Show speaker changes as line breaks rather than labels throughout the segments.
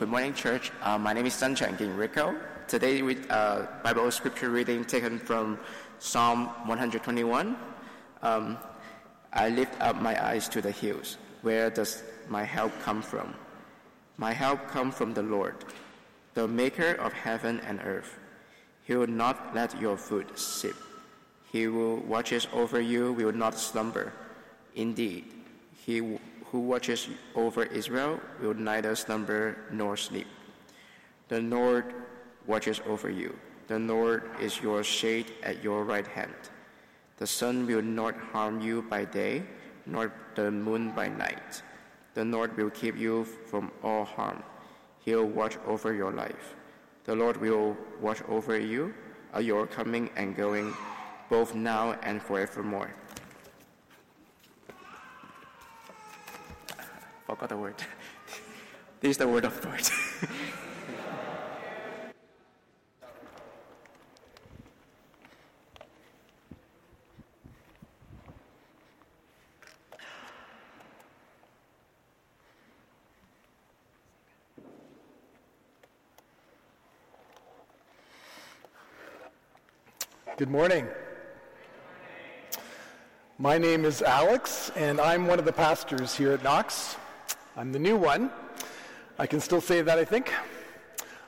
good morning, church. Uh, my name is Sunshine Rico. Today, with uh, Bible scripture reading taken from Psalm 121. Um, I lift up my eyes to the hills. Where does my help come from? My help comes from the Lord, the maker of heaven and earth. He will not let your foot slip. He who watches over you will not slumber. Indeed, he who watches over Israel will neither slumber nor sleep. The Lord watches over you. The Lord is your shade at your right hand. The sun will not harm you by day, nor the moon by night. The Lord will keep you from all harm. He'll watch over your life. The Lord will watch over you, uh, your coming and going, both now and forevermore. Forgot the word. this is the word of the God.
Good morning. My name is Alex, and I'm one of the pastors here at Knox. I'm the new one. I can still say that, I think.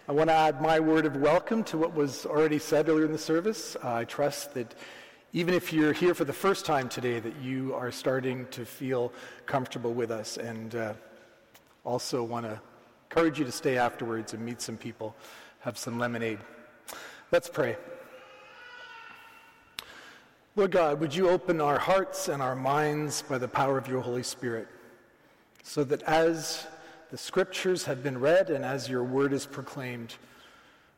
I want to add my word of welcome to what was already said earlier in the service. Uh, I trust that even if you're here for the first time today, that you are starting to feel comfortable with us, and uh, also want to encourage you to stay afterwards and meet some people, have some lemonade. Let's pray. Lord God, would you open our hearts and our minds by the power of your Holy Spirit, so that as the scriptures have been read and as your word is proclaimed,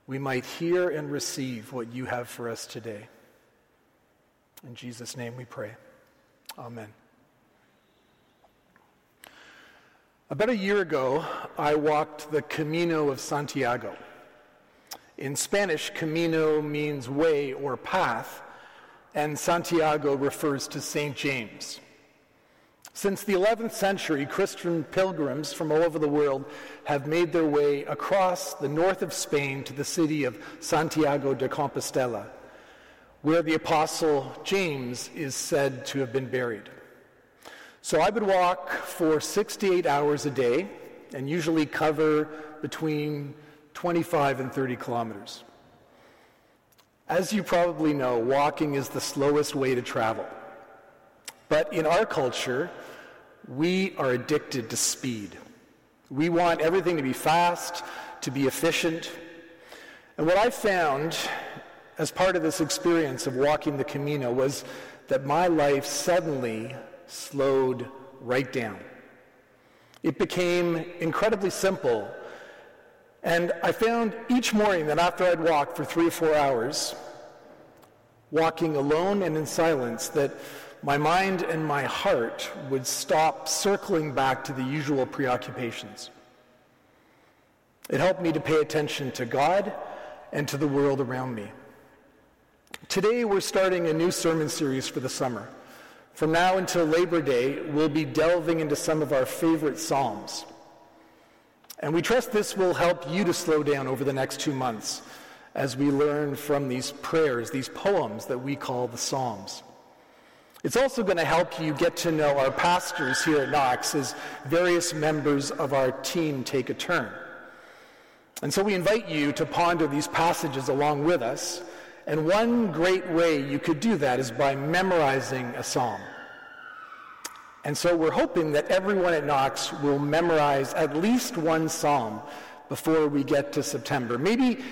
we might hear and receive what you have for us today. In Jesus' name we pray. Amen. About a year ago, I walked the Camino of Santiago. In Spanish, Camino means way or path and Santiago refers to St. James. Since the 11th century, Christian pilgrims from all over the world have made their way across the north of Spain to the city of Santiago de Compostela, where the Apostle James is said to have been buried. So I would walk for 68 hours a day and usually cover between 25 and 30 kilometers. As you probably know, walking is the slowest way to travel. But in our culture, we are addicted to speed. We want everything to be fast, to be efficient. And what I found as part of this experience of walking the Camino was that my life suddenly slowed right down. It became incredibly simple and I found each morning that after I'd walked for three or four hours, walking alone and in silence, that my mind and my heart would stop circling back to the usual preoccupations. It helped me to pay attention to God and to the world around me. Today, we're starting a new sermon series for the summer. From now until Labor Day, we'll be delving into some of our favorite Psalms. And we trust this will help you to slow down over the next two months as we learn from these prayers, these poems that we call the Psalms. It's also going to help you get to know our pastors here at Knox as various members of our team take a turn. And so we invite you to ponder these passages along with us. And one great way you could do that is by memorizing a psalm. And so we're hoping that everyone at Knox will memorize at least one psalm before we get to September. Maybe,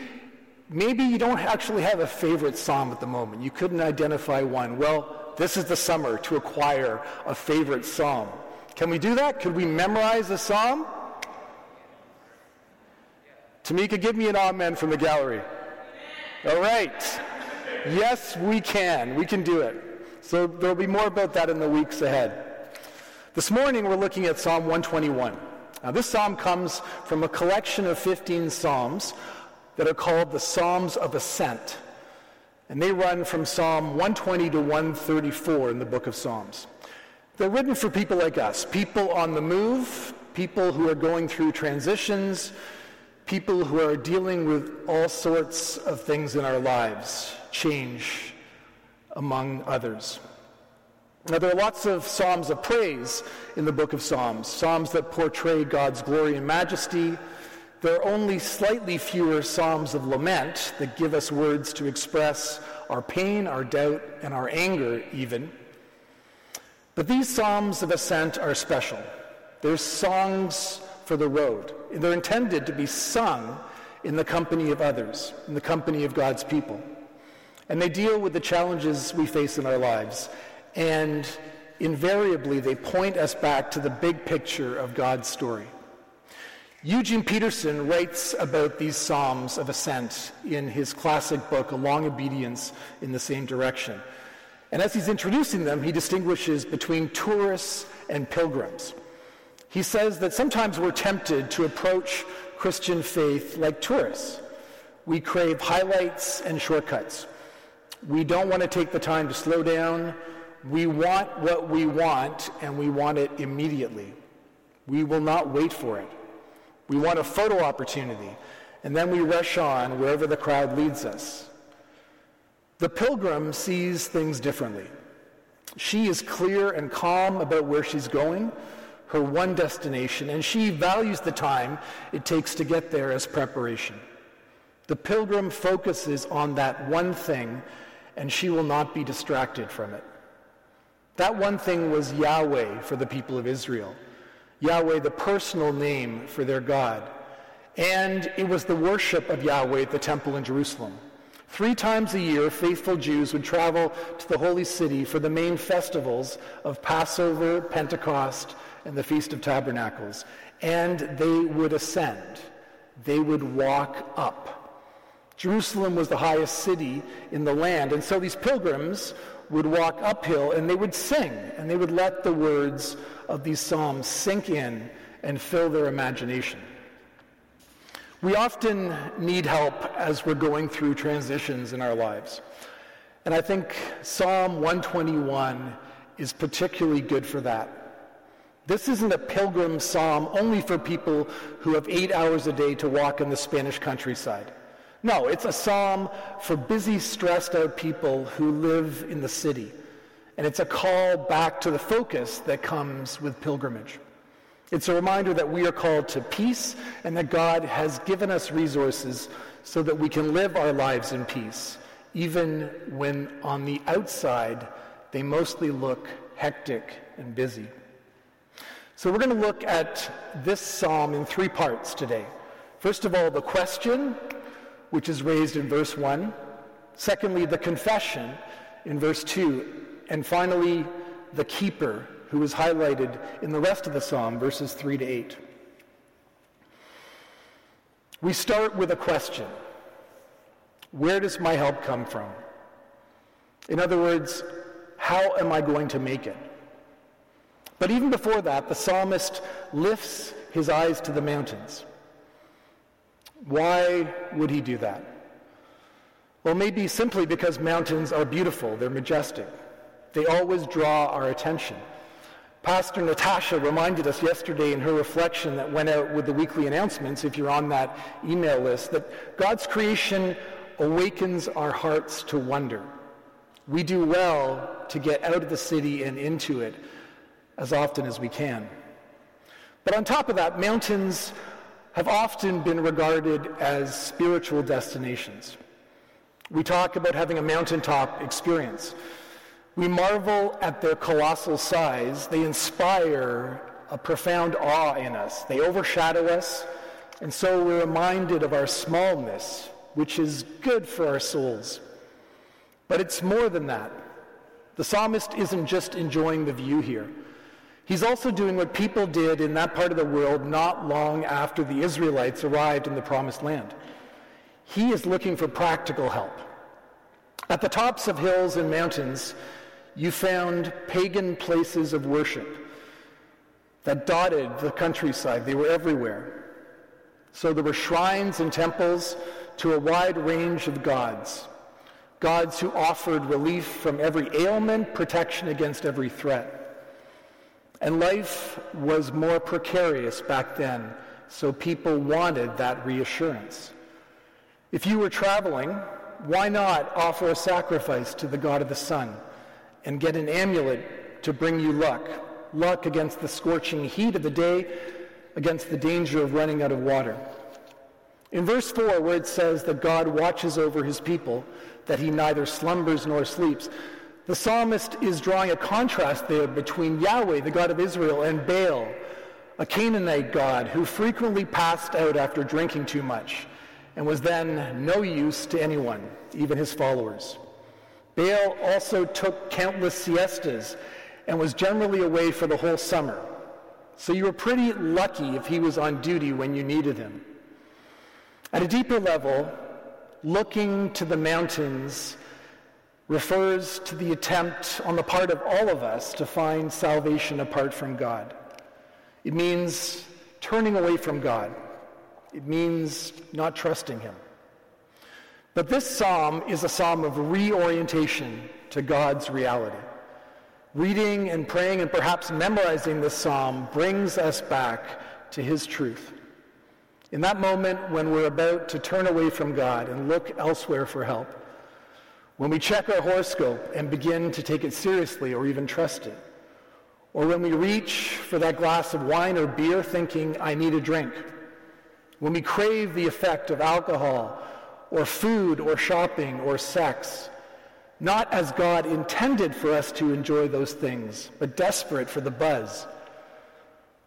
maybe you don't actually have a favorite psalm at the moment. You couldn't identify one. Well, this is the summer to acquire a favorite psalm. Can we do that? Could we memorize a psalm? Tamika, give me an amen from the gallery. All right. Yes, we can. We can do it. So there'll be more about that in the weeks ahead. This morning we're looking at Psalm 121. Now, this psalm comes from a collection of 15 psalms that are called the Psalms of Ascent. And they run from Psalm 120 to 134 in the book of Psalms. They're written for people like us, people on the move, people who are going through transitions, people who are dealing with all sorts of things in our lives, change among others. Now, there are lots of psalms of praise in the book of Psalms, psalms that portray God's glory and majesty. There are only slightly fewer psalms of lament that give us words to express our pain, our doubt, and our anger, even. But these psalms of ascent are special. They're songs for the road. They're intended to be sung in the company of others, in the company of God's people. And they deal with the challenges we face in our lives and invariably, they point us back to the big picture of God's story. Eugene Peterson writes about these Psalms of Ascent in his classic book, A Long Obedience in the Same Direction. And as he's introducing them, he distinguishes between tourists and pilgrims. He says that sometimes we're tempted to approach Christian faith like tourists. We crave highlights and shortcuts. We don't want to take the time to slow down we want what we want, and we want it immediately. We will not wait for it. We want a photo opportunity, and then we rush on wherever the crowd leads us. The pilgrim sees things differently. She is clear and calm about where she's going, her one destination, and she values the time it takes to get there as preparation. The pilgrim focuses on that one thing, and she will not be distracted from it. That one thing was Yahweh for the people of Israel. Yahweh, the personal name for their God. And it was the worship of Yahweh at the temple in Jerusalem. Three times a year, faithful Jews would travel to the holy city for the main festivals of Passover, Pentecost, and the Feast of Tabernacles. And they would ascend. They would walk up. Jerusalem was the highest city in the land. And so these pilgrims would walk uphill and they would sing and they would let the words of these psalms sink in and fill their imagination. We often need help as we're going through transitions in our lives. And I think Psalm 121 is particularly good for that. This isn't a pilgrim psalm only for people who have eight hours a day to walk in the Spanish countryside. No, it's a psalm for busy, stressed out people who live in the city. And it's a call back to the focus that comes with pilgrimage. It's a reminder that we are called to peace and that God has given us resources so that we can live our lives in peace, even when on the outside they mostly look hectic and busy. So we're going to look at this psalm in three parts today. First of all, the question which is raised in verse 1. Secondly, the confession in verse 2. And finally, the keeper, who is highlighted in the rest of the psalm, verses 3 to 8. We start with a question Where does my help come from? In other words, how am I going to make it? But even before that, the psalmist lifts his eyes to the mountains. Why would he do that? Well, maybe simply because mountains are beautiful, they're majestic. They always draw our attention. Pastor Natasha reminded us yesterday in her reflection that went out with the weekly announcements, if you're on that email list, that God's creation awakens our hearts to wonder. We do well to get out of the city and into it as often as we can. But on top of that, mountains have often been regarded as spiritual destinations. We talk about having a mountaintop experience. We marvel at their colossal size. They inspire a profound awe in us. They overshadow us, and so we're reminded of our smallness, which is good for our souls. But it's more than that. The psalmist isn't just enjoying the view here. He's also doing what people did in that part of the world not long after the Israelites arrived in the promised land. He is looking for practical help. At the tops of hills and mountains, you found pagan places of worship that dotted the countryside. They were everywhere. So there were shrines and temples to a wide range of gods. Gods who offered relief from every ailment, protection against every threat. And life was more precarious back then, so people wanted that reassurance. If you were traveling, why not offer a sacrifice to the God of the sun and get an amulet to bring you luck? Luck against the scorching heat of the day, against the danger of running out of water. In verse 4, where it says that God watches over his people, that he neither slumbers nor sleeps, the psalmist is drawing a contrast there between Yahweh, the God of Israel, and Baal, a Canaanite god who frequently passed out after drinking too much and was then no use to anyone, even his followers. Baal also took countless siestas and was generally away for the whole summer. So you were pretty lucky if he was on duty when you needed him. At a deeper level, looking to the mountains refers to the attempt on the part of all of us to find salvation apart from God. It means turning away from God. It means not trusting Him. But this psalm is a psalm of reorientation to God's reality. Reading and praying and perhaps memorizing this psalm brings us back to His truth. In that moment when we're about to turn away from God and look elsewhere for help, when we check our horoscope and begin to take it seriously or even trust it, or when we reach for that glass of wine or beer thinking, I need a drink, when we crave the effect of alcohol or food or shopping or sex, not as God intended for us to enjoy those things, but desperate for the buzz.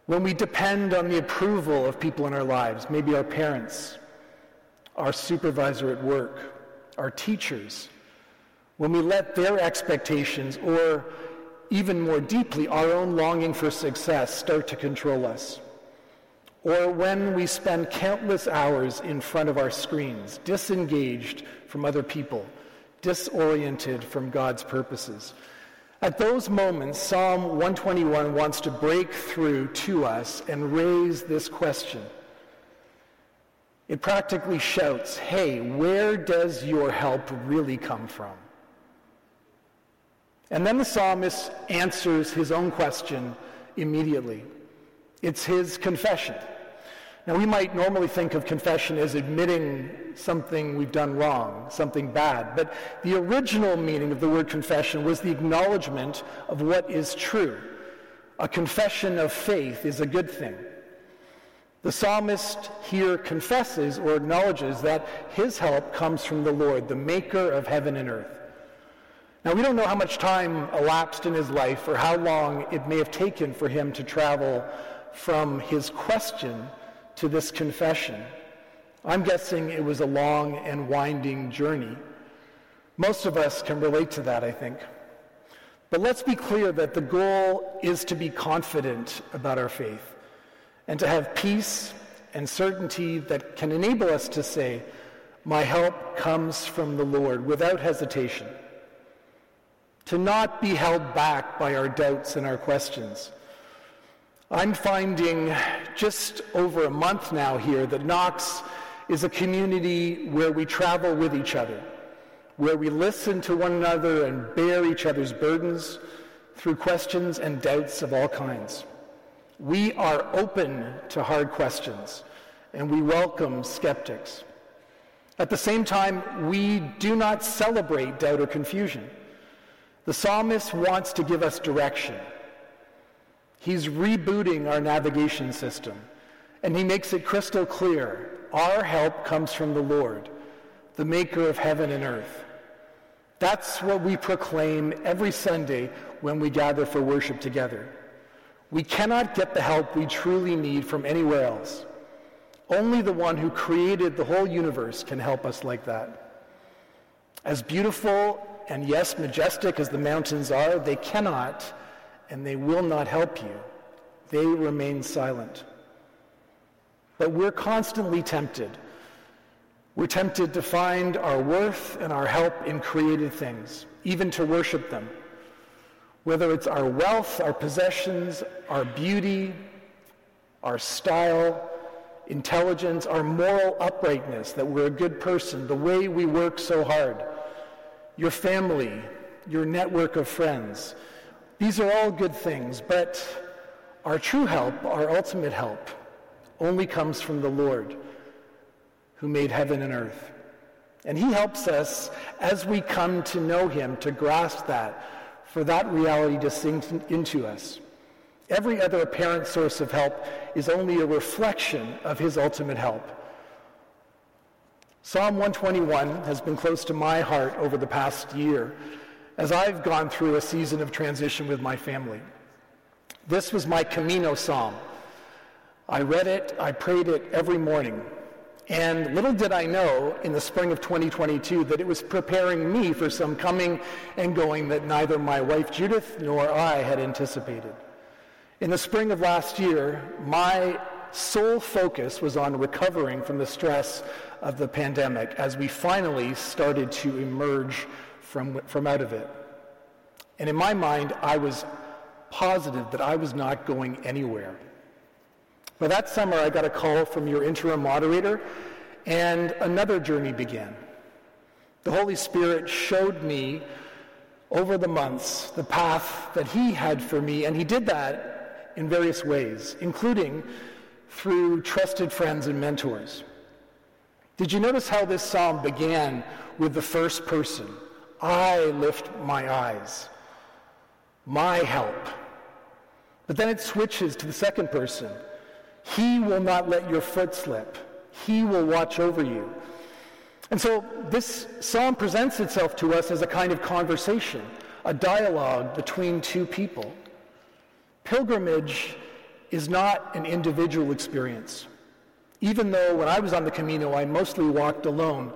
When we depend on the approval of people in our lives, maybe our parents, our supervisor at work, our teachers, when we let their expectations or even more deeply our own longing for success start to control us. Or when we spend countless hours in front of our screens, disengaged from other people, disoriented from God's purposes. At those moments, Psalm 121 wants to break through to us and raise this question. It practically shouts, hey, where does your help really come from? And then the psalmist answers his own question immediately. It's his confession. Now, we might normally think of confession as admitting something we've done wrong, something bad, but the original meaning of the word confession was the acknowledgement of what is true. A confession of faith is a good thing. The psalmist here confesses or acknowledges that his help comes from the Lord, the maker of heaven and earth. Now, we don't know how much time elapsed in his life or how long it may have taken for him to travel from his question to this confession. I'm guessing it was a long and winding journey. Most of us can relate to that, I think. But let's be clear that the goal is to be confident about our faith and to have peace and certainty that can enable us to say, My help comes from the Lord without hesitation to not be held back by our doubts and our questions. I'm finding just over a month now here that Knox is a community where we travel with each other, where we listen to one another and bear each other's burdens through questions and doubts of all kinds. We are open to hard questions, and we welcome skeptics. At the same time, we do not celebrate doubt or confusion. The psalmist wants to give us direction. He's rebooting our navigation system, and he makes it crystal clear our help comes from the Lord, the maker of heaven and earth. That's what we proclaim every Sunday when we gather for worship together. We cannot get the help we truly need from anywhere else. Only the one who created the whole universe can help us like that. As beautiful and yes, majestic as the mountains are, they cannot and they will not help you. They remain silent. But we're constantly tempted. We're tempted to find our worth and our help in created things, even to worship them. Whether it's our wealth, our possessions, our beauty, our style, intelligence, our moral uprightness, that we're a good person, the way we work so hard your family, your network of friends. These are all good things, but our true help, our ultimate help, only comes from the Lord who made heaven and earth. And he helps us as we come to know him to grasp that, for that reality to sink into us. Every other apparent source of help is only a reflection of his ultimate help. Psalm 121 has been close to my heart over the past year as I've gone through a season of transition with my family. This was my Camino psalm. I read it, I prayed it every morning. And little did I know in the spring of 2022 that it was preparing me for some coming and going that neither my wife Judith nor I had anticipated. In the spring of last year, my sole focus was on recovering from the stress of the pandemic as we finally started to emerge from, from out of it. And in my mind, I was positive that I was not going anywhere. But that summer, I got a call from your interim moderator, and another journey began. The Holy Spirit showed me over the months the path that He had for me, and He did that in various ways, including through trusted friends and mentors. Did you notice how this psalm began with the first person? I lift my eyes. My help. But then it switches to the second person. He will not let your foot slip. He will watch over you. And so this psalm presents itself to us as a kind of conversation, a dialogue between two people. Pilgrimage is not an individual experience. Even though when I was on the Camino, I mostly walked alone,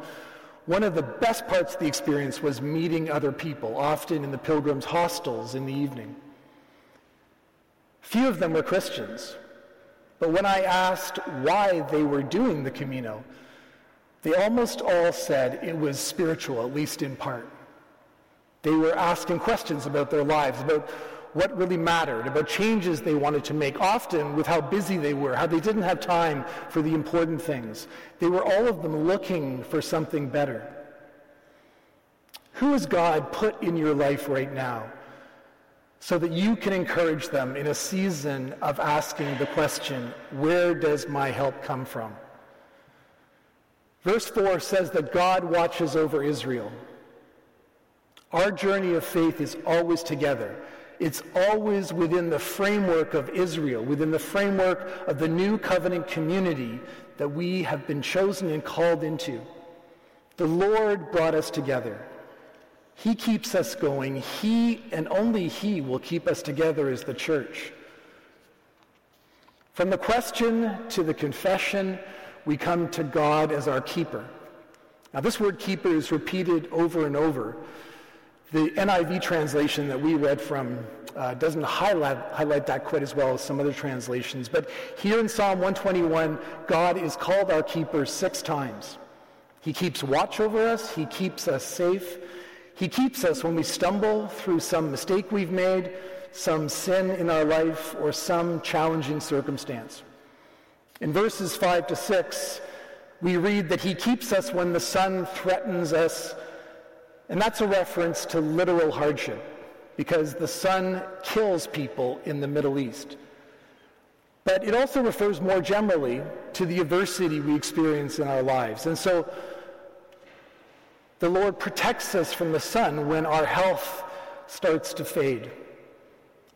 one of the best parts of the experience was meeting other people, often in the pilgrims' hostels in the evening. Few of them were Christians, but when I asked why they were doing the Camino, they almost all said it was spiritual, at least in part. They were asking questions about their lives, about what really mattered, about changes they wanted to make, often with how busy they were, how they didn't have time for the important things. They were all of them looking for something better. Who has God put in your life right now so that you can encourage them in a season of asking the question, where does my help come from? Verse 4 says that God watches over Israel. Our journey of faith is always together. It's always within the framework of Israel, within the framework of the new covenant community that we have been chosen and called into. The Lord brought us together. He keeps us going. He and only He will keep us together as the church. From the question to the confession, we come to God as our keeper. Now, this word keeper is repeated over and over. The NIV translation that we read from uh, doesn't highlight, highlight that quite as well as some other translations. But here in Psalm 121, God is called our keeper six times. He keeps watch over us. He keeps us safe. He keeps us when we stumble through some mistake we've made, some sin in our life, or some challenging circumstance. In verses 5 to 6, we read that he keeps us when the sun threatens us and that's a reference to literal hardship because the sun kills people in the Middle East. But it also refers more generally to the adversity we experience in our lives. And so the Lord protects us from the sun when our health starts to fade,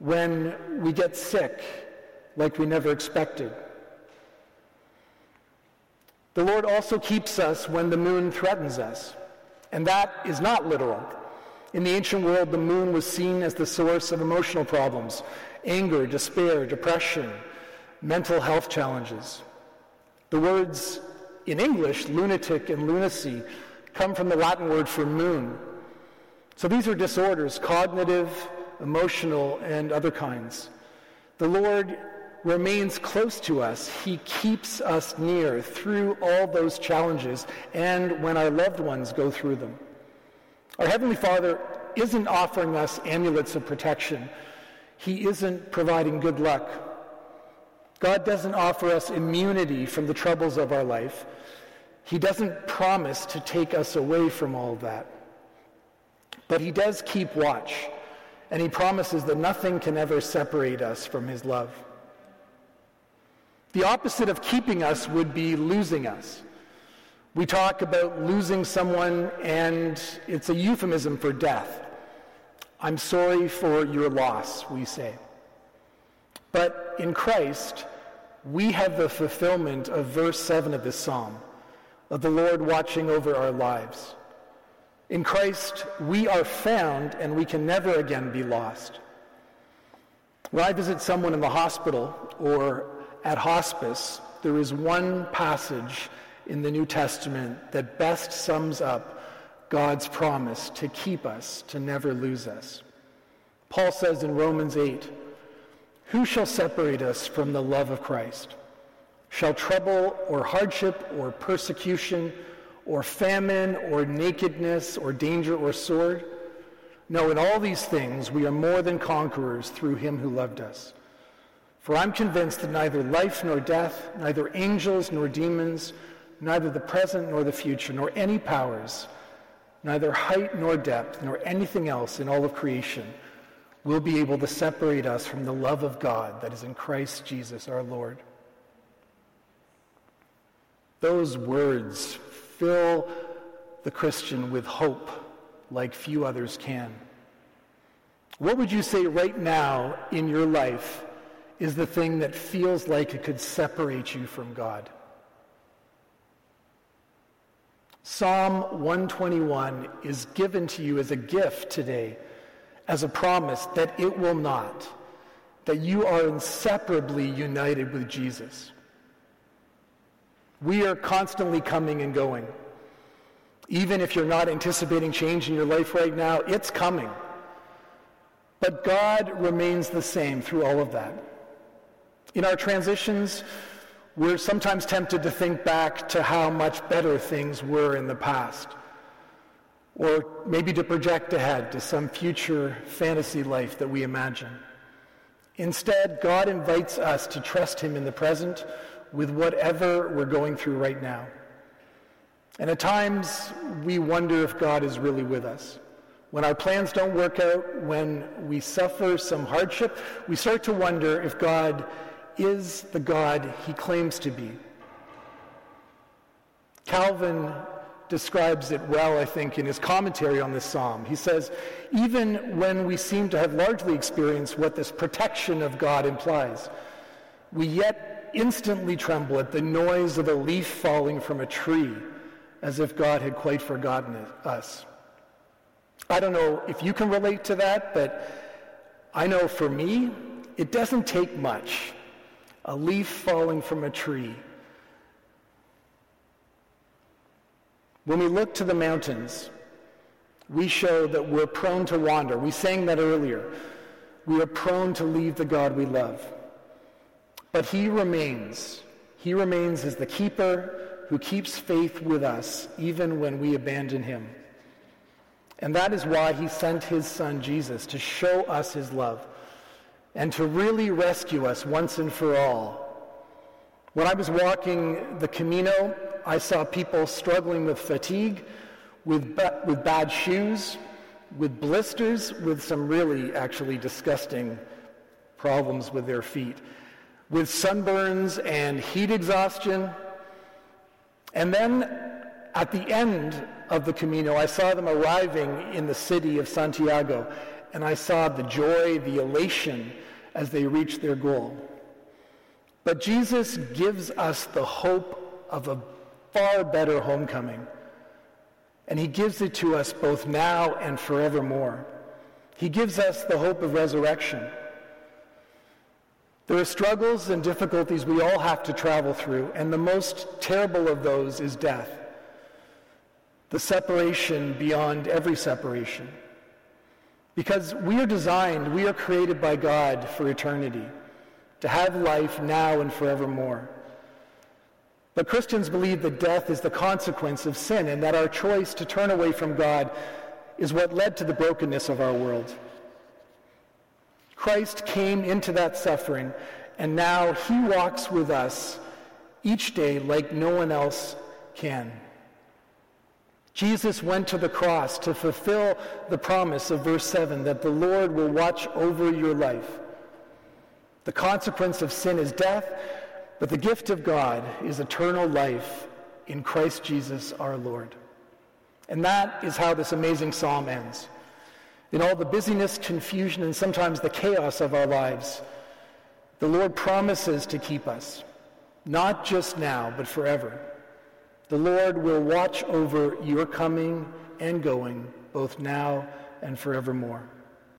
when we get sick like we never expected. The Lord also keeps us when the moon threatens us. And that is not literal. In the ancient world, the moon was seen as the source of emotional problems, anger, despair, depression, mental health challenges. The words in English, lunatic and lunacy, come from the Latin word for moon. So these are disorders, cognitive, emotional, and other kinds. The Lord remains close to us. He keeps us near through all those challenges and when our loved ones go through them. Our Heavenly Father isn't offering us amulets of protection. He isn't providing good luck. God doesn't offer us immunity from the troubles of our life. He doesn't promise to take us away from all that. But he does keep watch, and he promises that nothing can ever separate us from his love. The opposite of keeping us would be losing us. We talk about losing someone, and it's a euphemism for death. I'm sorry for your loss, we say. But in Christ, we have the fulfillment of verse 7 of this psalm, of the Lord watching over our lives. In Christ, we are found and we can never again be lost. When I visit someone in the hospital or at hospice, there is one passage in the New Testament that best sums up God's promise to keep us, to never lose us. Paul says in Romans 8, Who shall separate us from the love of Christ? Shall trouble or hardship or persecution or famine or nakedness or danger or sword? No, in all these things we are more than conquerors through him who loved us. For I'm convinced that neither life nor death, neither angels nor demons, neither the present nor the future, nor any powers, neither height nor depth, nor anything else in all of creation will be able to separate us from the love of God that is in Christ Jesus our Lord. Those words fill the Christian with hope like few others can. What would you say right now in your life is the thing that feels like it could separate you from God? Psalm 121 is given to you as a gift today, as a promise that it will not, that you are inseparably united with Jesus. We are constantly coming and going. Even if you're not anticipating change in your life right now, it's coming. But God remains the same through all of that. In our transitions, we're sometimes tempted to think back to how much better things were in the past. Or maybe to project ahead to some future fantasy life that we imagine. Instead, God invites us to trust Him in the present with whatever we're going through right now. And at times, we wonder if God is really with us. When our plans don't work out, when we suffer some hardship, we start to wonder if God is the God he claims to be. Calvin describes it well, I think, in his commentary on this psalm. He says, even when we seem to have largely experienced what this protection of God implies, we yet instantly tremble at the noise of a leaf falling from a tree as if God had quite forgotten us. I don't know if you can relate to that, but I know for me, it doesn't take much. A leaf falling from a tree. When we look to the mountains, we show that we're prone to wander. We sang that earlier. We are prone to leave the God we love. But he remains. He remains as the keeper who keeps faith with us even when we abandon him. And that is why he sent his son Jesus to show us his love and to really rescue us once and for all. When I was walking the Camino, I saw people struggling with fatigue, with, with bad shoes, with blisters, with some really actually disgusting problems with their feet, with sunburns and heat exhaustion, and then at the end of the Camino, I saw them arriving in the city of Santiago, and I saw the joy, the elation as they reached their goal. But Jesus gives us the hope of a far better homecoming. And he gives it to us both now and forevermore. He gives us the hope of resurrection. There are struggles and difficulties we all have to travel through, and the most terrible of those is death. The separation beyond every separation. Because we are designed, we are created by God for eternity, to have life now and forevermore. But Christians believe that death is the consequence of sin and that our choice to turn away from God is what led to the brokenness of our world. Christ came into that suffering, and now he walks with us each day like no one else can. Jesus went to the cross to fulfill the promise of verse 7 that the Lord will watch over your life. The consequence of sin is death, But the gift of God is eternal life in Christ Jesus our Lord. And that is how this amazing psalm ends. In all the busyness, confusion, and sometimes the chaos of our lives, the Lord promises to keep us, not just now, but forever. The Lord will watch over your coming and going, both now and forevermore.